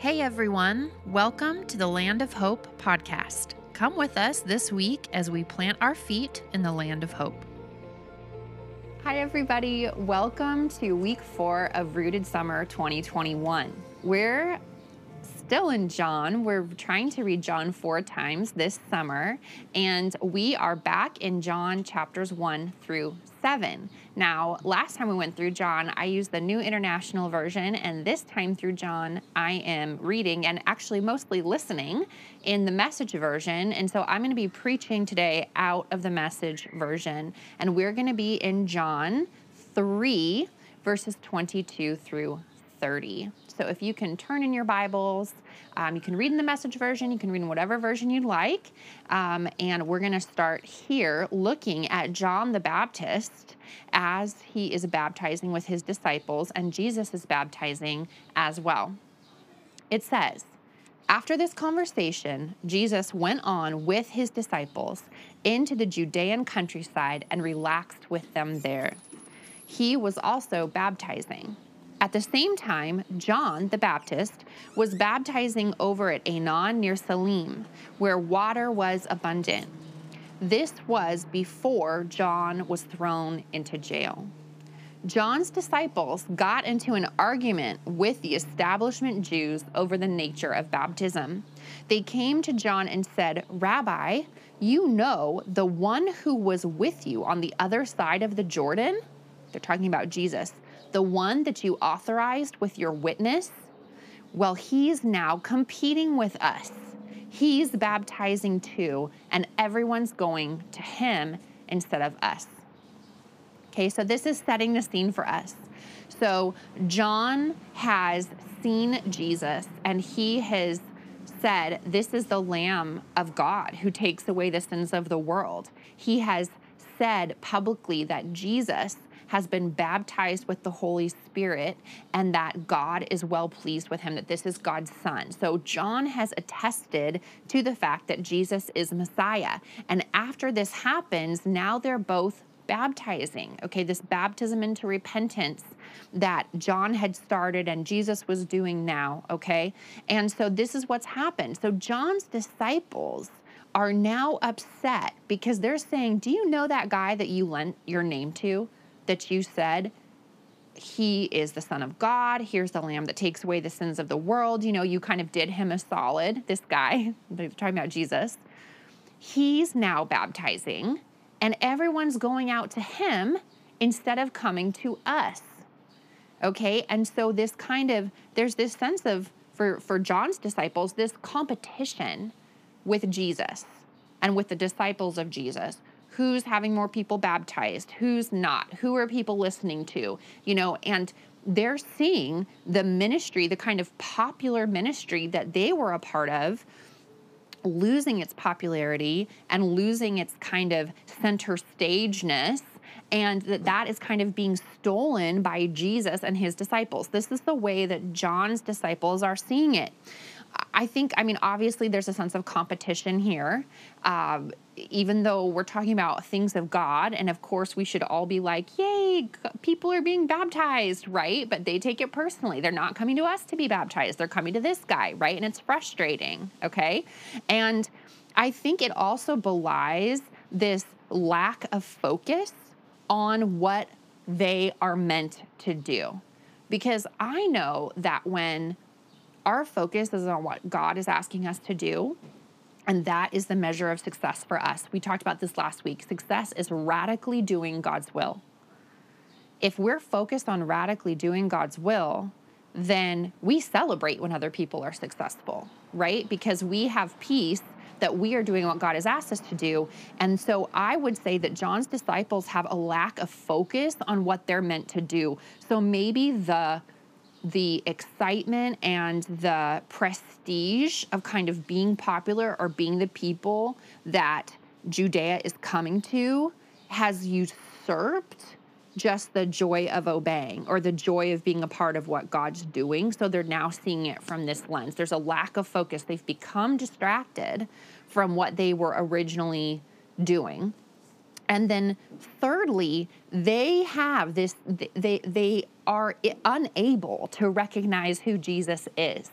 Hey everyone, welcome to the Land of Hope podcast. Come with us this week as we plant our feet in the land of hope. Hi, everybody. Welcome to week four of Rooted Summer 2021. We're still in John. We're trying to read John four times this summer, and we are back in John chapters one through seven. Now, last time we went through John, I used the New International Version, and this time through John, I am reading and actually mostly listening in the message version. And so I'm going to be preaching today out of the message version, and we're going to be in John 3, verses 22 through 30. So if you can turn in your Bibles, um, you can read in the message version, you can read in whatever version you'd like. Um, and we're going to start here looking at John the Baptist as he is baptizing with his disciples, and Jesus is baptizing as well. It says, after this conversation, Jesus went on with his disciples into the Judean countryside and relaxed with them there. He was also baptizing. At the same time, John the Baptist was baptizing over at Aenon near Salim, where water was abundant. This was before John was thrown into jail. John's disciples got into an argument with the establishment Jews over the nature of baptism. They came to John and said, Rabbi, you know the one who was with you on the other side of the Jordan? They're talking about Jesus the one that you authorized with your witness, well, he's now competing with us. He's baptizing too, and everyone's going to him instead of us. Okay, so this is setting the scene for us. So, John has seen Jesus and he has said, This is the Lamb of God who takes away the sins of the world. He has said publicly that Jesus has been baptized with the Holy Spirit and that God is well pleased with him, that this is God's son. So John has attested to the fact that Jesus is Messiah. And after this happens, now they're both baptizing, okay, this baptism into repentance that John had started and Jesus was doing now, okay? And so this is what's happened. So John's disciples are now upset because they're saying, Do you know that guy that you lent your name to? That you said, he is the Son of God. Here's the Lamb that takes away the sins of the world. You know, you kind of did him a solid, this guy, they're talking about Jesus. He's now baptizing, and everyone's going out to him instead of coming to us. Okay, and so this kind of, there's this sense of, for, for John's disciples, this competition with Jesus and with the disciples of Jesus who's having more people baptized, who's not, who are people listening to, you know, and they're seeing the ministry, the kind of popular ministry that they were a part of, losing its popularity and losing its kind of center stageness and that that is kind of being stolen by Jesus and his disciples. This is the way that John's disciples are seeing it. I think, I mean, obviously there's a sense of competition here. Um, even though we're talking about things of God, and of course we should all be like, yay, people are being baptized, right? But they take it personally. They're not coming to us to be baptized, they're coming to this guy, right? And it's frustrating, okay? And I think it also belies this lack of focus on what they are meant to do. Because I know that when our focus is on what God is asking us to do. And that is the measure of success for us. We talked about this last week. Success is radically doing God's will. If we're focused on radically doing God's will, then we celebrate when other people are successful, right? Because we have peace that we are doing what God has asked us to do. And so I would say that John's disciples have a lack of focus on what they're meant to do. So maybe the the excitement and the prestige of kind of being popular or being the people that Judea is coming to has usurped just the joy of obeying or the joy of being a part of what God's doing. So they're now seeing it from this lens. There's a lack of focus. They've become distracted from what they were originally doing. And then thirdly, they have this they they are unable to recognize who Jesus is.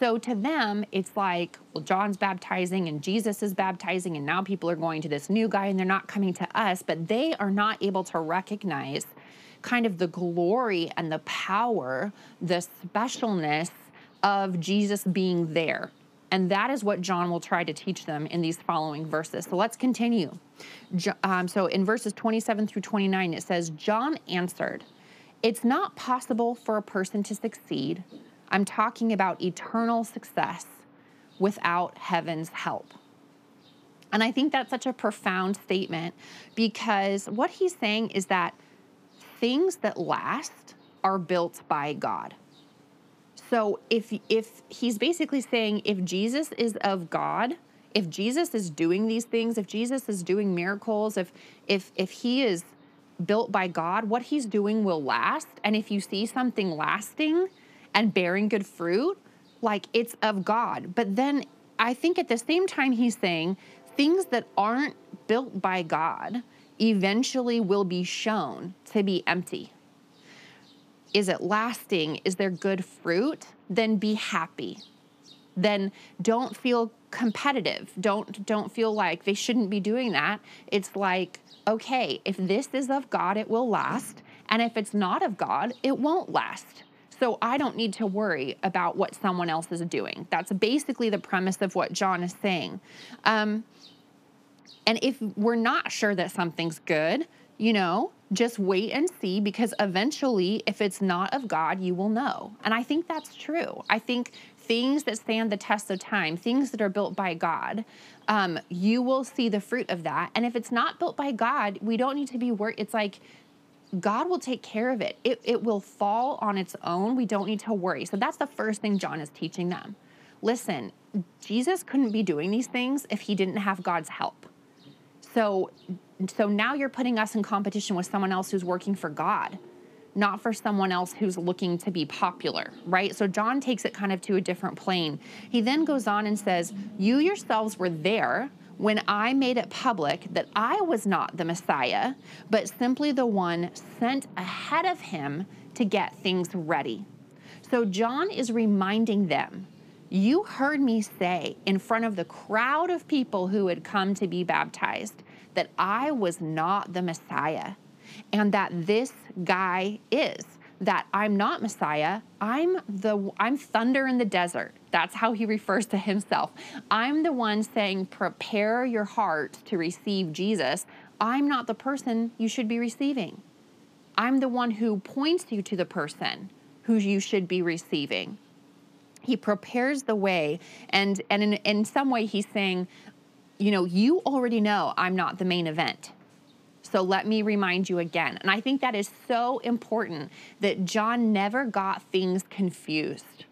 So to them, it's like, well, John's baptizing and Jesus is baptizing, and now people are going to this new guy and they're not coming to us, but they are not able to recognize kind of the glory and the power, the specialness of Jesus being there. And that is what John will try to teach them in these following verses. So let's continue. Um, so in verses 27 through 29, it says, John answered, It's not possible for a person to succeed. I'm talking about eternal success without heaven's help. And I think that's such a profound statement because what he's saying is that things that last are built by God. So if if he's basically saying if Jesus is of God, if Jesus is doing these things, if Jesus is doing miracles, if if if he is built by God, what he's doing will last. And if you see something lasting and bearing good fruit, like it's of God. But then I think at the same time he's saying things that aren't built by God eventually will be shown to be empty. Is it lasting? Is there good fruit? Then be happy. Then don't feel competitive. Don't don't feel like they shouldn't be doing that. It's like, okay, if this is of God, it will last, and if it's not of God, it won't last. So I don't need to worry about what someone else is doing. That's basically the premise of what John is saying. Um, and if we're not sure that something's good, you know, just wait and see because eventually, if it's not of God, you will know. And I think that's true. I think things that stand the test of time, things that are built by God, um, you will see the fruit of that. And if it's not built by God, we don't need to be worried. It's like God will take care of it. it. It will fall on its own. We don't need to worry. So that's the first thing John is teaching them. Listen, Jesus couldn't be doing these things if he didn't have God's help. So so now you're putting us in competition with someone else who's working for God, not for someone else who's looking to be popular, right? So John takes it kind of to a different plane. He then goes on and says, "You yourselves were there when I made it public that I was not the Messiah, but simply the one sent ahead of him to get things ready." So John is reminding them you heard me say in front of the crowd of people who had come to be baptized that I was not the Messiah and that this guy is that I'm not Messiah. I'm the I'm thunder in the desert. That's how he refers to himself. I'm the one saying prepare your heart to receive Jesus. I'm not the person you should be receiving. I'm the one who points you to the person who you should be receiving he prepares the way and and in, in some way he's saying you know you already know i'm not the main event. So let me remind you again. And i think that is so important that john never got things confused.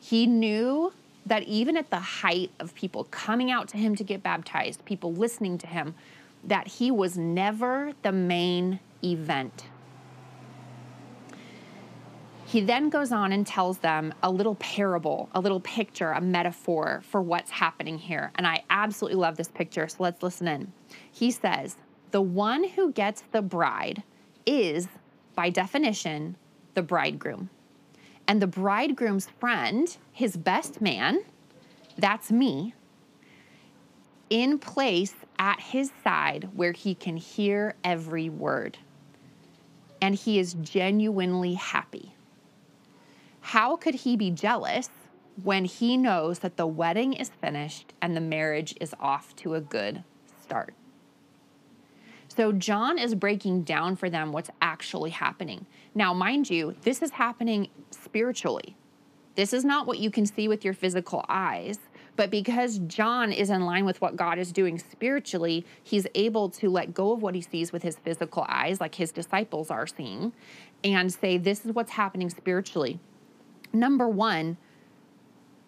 He knew that even at the height of people coming out to him to get baptized people listening to him that he was never the main event he then goes on and tells them a little parable, a little picture, a metaphor for what's happening here. And I absolutely love this picture, so let's listen in. He says, The one who gets the bride is, by definition, the bridegroom. And the bridegroom's friend, his best man, that's me, in place at his side where he can hear every word. And he is genuinely happy. How could he be jealous when he knows that the wedding is finished and the marriage is off to a good start? So, John is breaking down for them what's actually happening. Now, mind you, this is happening spiritually. This is not what you can see with your physical eyes. But because John is in line with what God is doing spiritually, he's able to let go of what he sees with his physical eyes, like his disciples are seeing, and say, This is what's happening spiritually number one,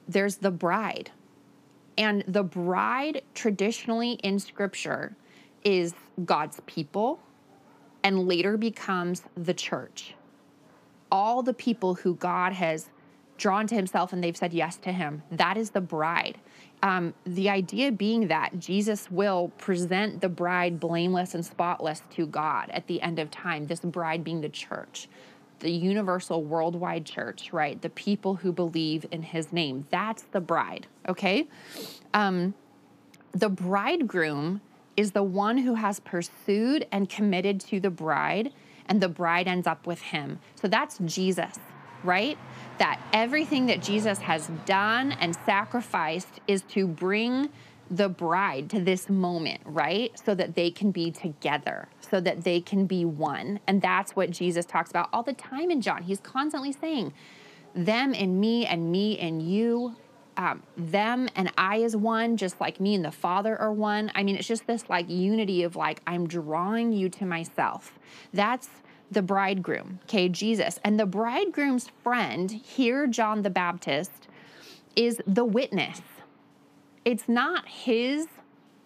there's the bride. And the bride, traditionally in scripture, is God's people and later becomes the church. All the people who God has drawn to himself and they've said yes to him, that is the bride. Um, the idea being that Jesus will present the bride blameless and spotless to God at the end of time, this bride being the church. The universal worldwide church, right? The people who believe in his name. That's the bride, okay? Um, the bridegroom is the one who has pursued and committed to the bride, and the bride ends up with him. So that's Jesus, right? That everything that Jesus has done and sacrificed is to bring the bride to this moment, right? So that they can be together, so that they can be one. And that's what Jesus talks about all the time in John. He's constantly saying, them and me and me and you, um, them and I is one, just like me and the Father are one. I mean, it's just this like unity of like, I'm drawing you to myself. That's the bridegroom, okay, Jesus. And the bridegroom's friend, here, John the Baptist, is the witness it's not his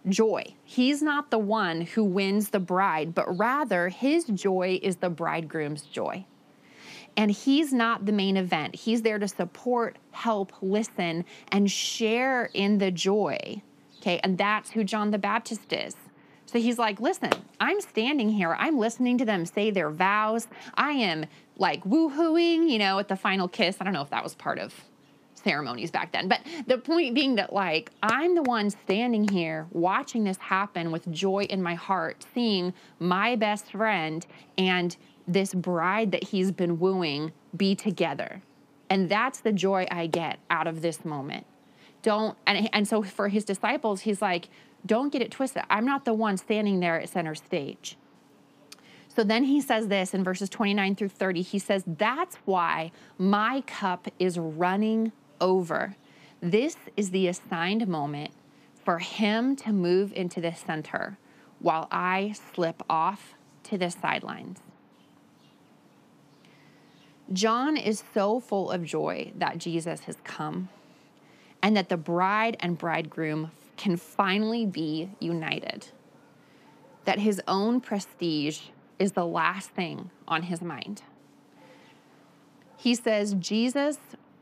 joy. He's not the one who wins the bride, but rather his joy is the bridegroom's joy. And he's not the main event. He's there to support, help, listen, and share in the joy. Okay, and that's who John the Baptist is. So he's like, listen, I'm standing here. I'm listening to them say their vows. I am like woohooing, you know, at the final kiss. I don't know if that was part of ceremonies back then. But the point being that, like, I'm the one standing here watching this happen with joy in my heart, seeing my best friend and this bride that he's been wooing be together. And that's the joy I get out of this moment. Don't, and, and so for his disciples, he's like, don't get it twisted. I'm not the one standing there at center stage. So then he says this in verses 29 through 30. He says, That's why my cup is running over. This is the assigned moment for him to move into the center while I slip off to the sidelines. John is so full of joy that Jesus has come and that the bride and bridegroom can finally be united. That his own prestige is the last thing on his mind. He says, Jesus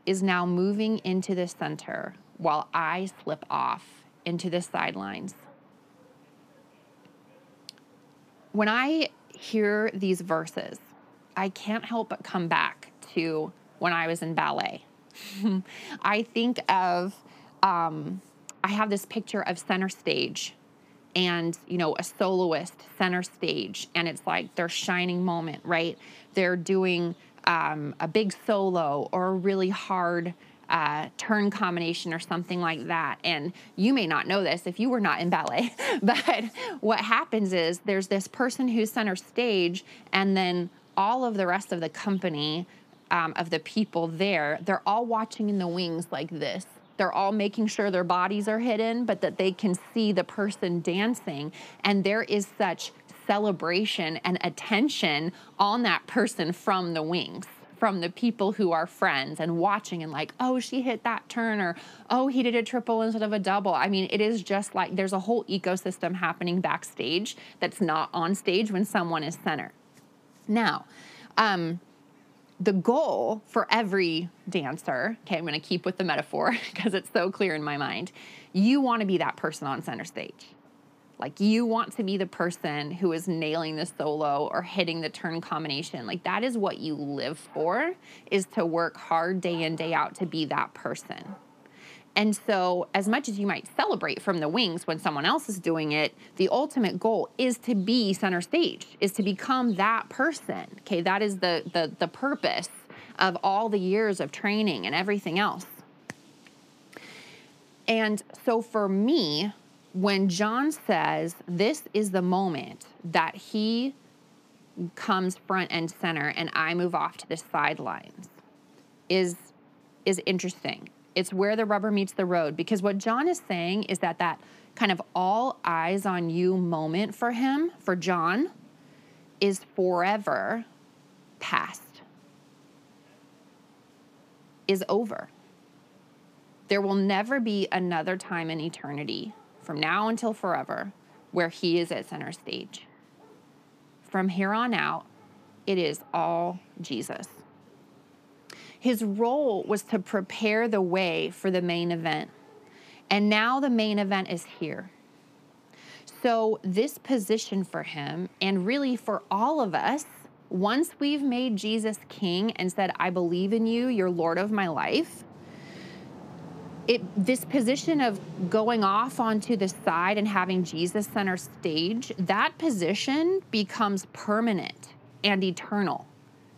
is now moving into the center while I slip off into the sidelines. When I hear these verses, I can't help but come back to when I was in ballet. I think of, um, I have this picture of center stage and, you know, a soloist center stage, and it's like their shining moment, right? They're doing um, a big solo or a really hard uh, turn combination or something like that. And you may not know this if you were not in ballet, but what happens is there's this person who's center stage, and then all of the rest of the company, um, of the people there, they're all watching in the wings like this. They're all making sure their bodies are hidden, but that they can see the person dancing. And there is such celebration and attention on that person from the wings from the people who are friends and watching and like, oh, she hit that turn or oh, he did a triple instead of a double. I mean, it is just like there's a whole ecosystem happening backstage that's not on stage when someone is center. Now, um, the goal for every dancer, okay, I'm gonna keep with the metaphor because it's so clear in my mind. You wanna be that person on center stage. Like you want to be the person who is nailing the solo or hitting the turn combination. Like that is what you live for is to work hard day in day out to be that person. And so, as much as you might celebrate from the wings when someone else is doing it, the ultimate goal is to be center stage, is to become that person. Okay, that is the the the purpose of all the years of training and everything else. And so for me, when John says this is the moment that he comes front and center and I move off to the sidelines is is interesting. It's where the rubber meets the road because what John is saying is that that kind of all eyes on you moment for him, for John, is forever past. Is over. There will never be another time in eternity from now until forever where he is at center stage. From here on out, it is all Jesus. His role was to prepare the way for the main event. And now the main event is here. So, this position for him, and really for all of us, once we've made Jesus king and said, I believe in you, you're Lord of my life, it, this position of going off onto the side and having Jesus center stage, that position becomes permanent and eternal.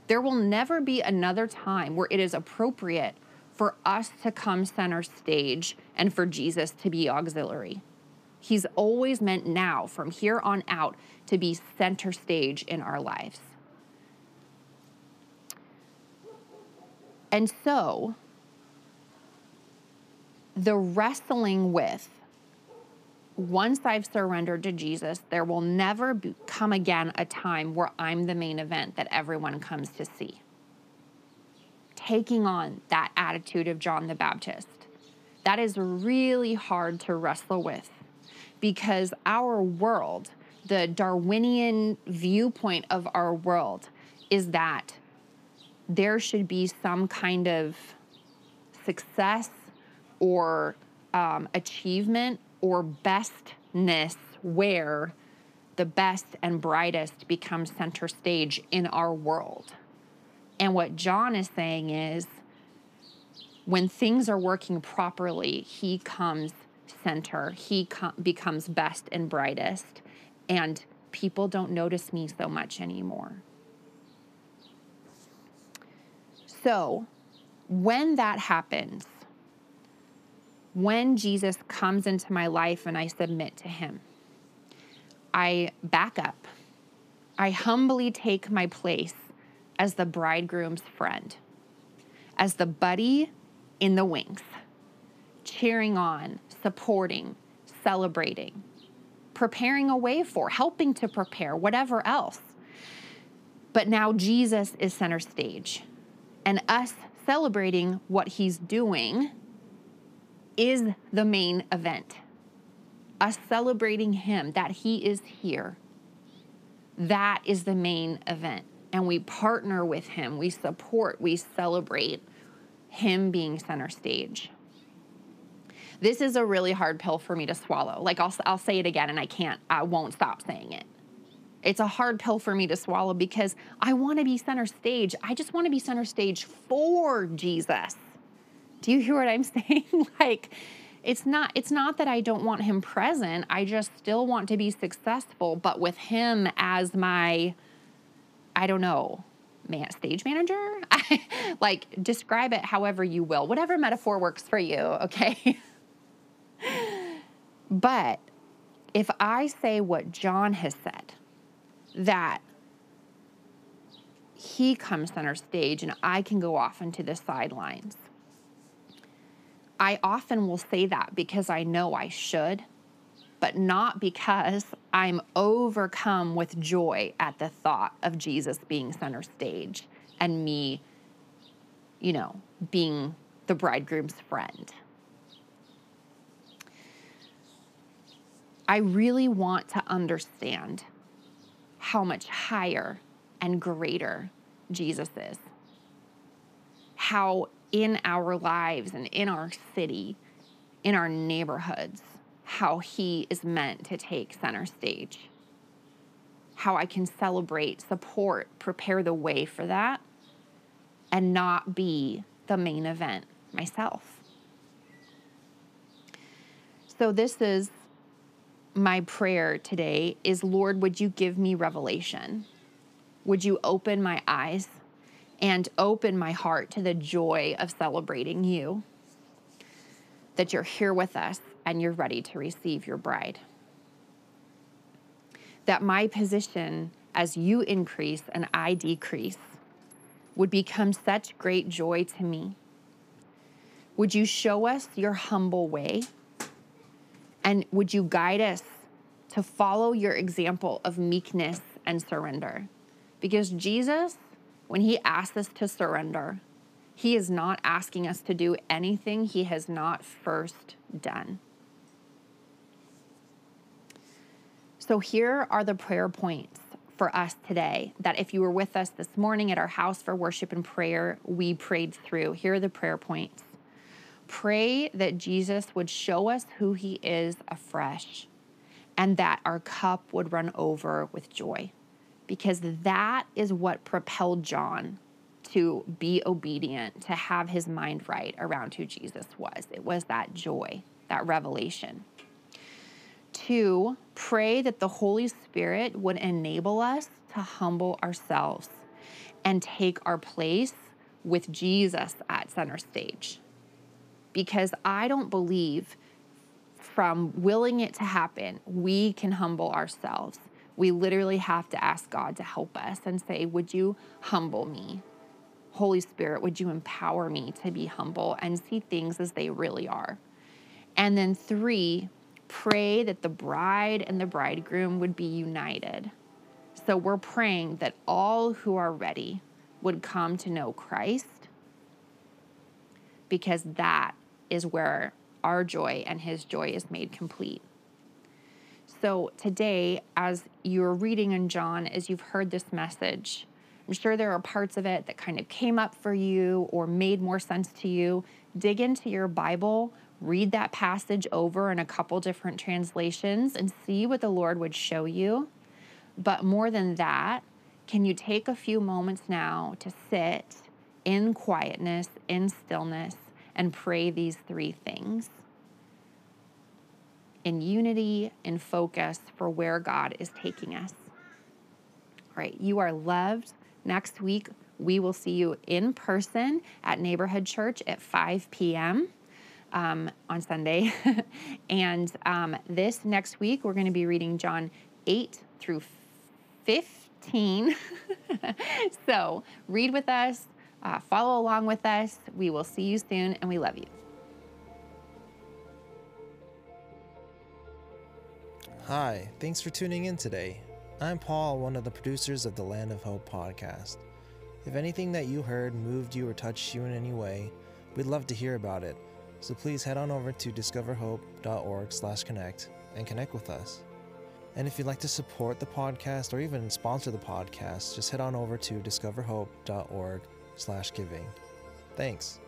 There will never be another time where it is appropriate for us to come center stage and for Jesus to be auxiliary. He's always meant now, from here on out, to be center stage in our lives. And so, the wrestling with once I've surrendered to Jesus, there will never be, come again a time where I'm the main event that everyone comes to see. Taking on that attitude of John the Baptist, that is really hard to wrestle with because our world, the Darwinian viewpoint of our world, is that there should be some kind of success or um, achievement or bestness where the best and brightest become center stage in our world. And what John is saying is when things are working properly, he comes center, he com- becomes best and brightest, and people don't notice me so much anymore. So, when that happens, when Jesus comes into my life and I submit to him, I back up. I humbly take my place as the bridegroom's friend, as the buddy in the wings, cheering on, supporting, celebrating, preparing a way for, helping to prepare, whatever else. But now Jesus is center stage, and us celebrating what he's doing is the main event. Us celebrating Him, that He is here. That is the main event. And we partner with Him, we support, we celebrate Him being center stage. This is a really hard pill for me to swallow. Like, I'll, I'll say it again and I can't, I won't stop saying it. It's a hard pill for me to swallow because I want to be center stage. I just want to be center stage for Jesus. Do you hear what I'm saying? like it's not it's not that I don't want him present. I just still want to be successful, but with him as my I don't know, man, stage manager? like describe it however you will. Whatever metaphor works for you, okay? but if I say what John has said, that he comes center stage and I can go off into the sidelines I often will say that because I know I should, but not because I'm overcome with joy at the thought of Jesus being center stage and me, you know, being the bridegroom's friend. I really want to understand how much higher and greater Jesus is. How in our lives and in our city, in our neighborhoods, how He is meant to take center stage. How I can celebrate, support, prepare the way for that, and not be the main event myself. So, this is my prayer today is Lord, would you give me revelation? Would you open my eyes and open my heart to the joy of celebrating you. That you're here with us and you're ready to receive your bride. That my position as you increase and I decrease would become such great joy to me. Would you show us your humble way? And would you guide us to follow your example of meekness and surrender? Because Jesus when He asks us to surrender, He is not asking us to do anything He has not first done. So, here are the prayer points for us today that if you were with us this morning at our house for worship and prayer, we prayed through. Here are the prayer points. Pray that Jesus would show us who he is afresh and that our cup would run over with joy because that is what propelled John to be obedient, to have his mind right around who Jesus was. It was that joy, that revelation. Two, pray that the Holy Spirit would enable us to humble ourselves and take our place with Jesus at center stage. Because I don't believe from willing it to happen, we can humble ourselves. We literally have to ask God to help us and say, Would you humble me? Holy Spirit, would you empower me to be humble and see things as they really are? And then three, pray that the bride and the bridegroom would be united. So we're praying that all who are ready would come to know Christ because that is where our joy and his joy is made complete. So today, as you're reading in John, as you've heard this message, I'm sure there are parts of it that kind of came up for you or made more sense to you. Dig into your Bible, read that passage over in a couple different translations, and see what the Lord would show you. But more than that, can you take a few moments now to sit in quietness, in stillness, and pray these three things? In unity and focus for where God is taking us. All right, you are loved. Next week, we will see you in person at Neighborhood Church at 5 p.m. Um, on Sunday. and um, this next week, we're going to be reading John 8 through 15. so read with us, uh, follow along with us. We will see you soon, and we love you. Hi, thanks for tuning in today. I'm Paul, one of the producers of the Land of Hope podcast. If anything that you heard moved you or touched you in any way, we'd love to hear about it. So please head on over to discoverhope.org/connect and connect with us. And if you'd like to support the podcast or even sponsor the podcast, just head on over to discoverhope.org/giving. Thanks.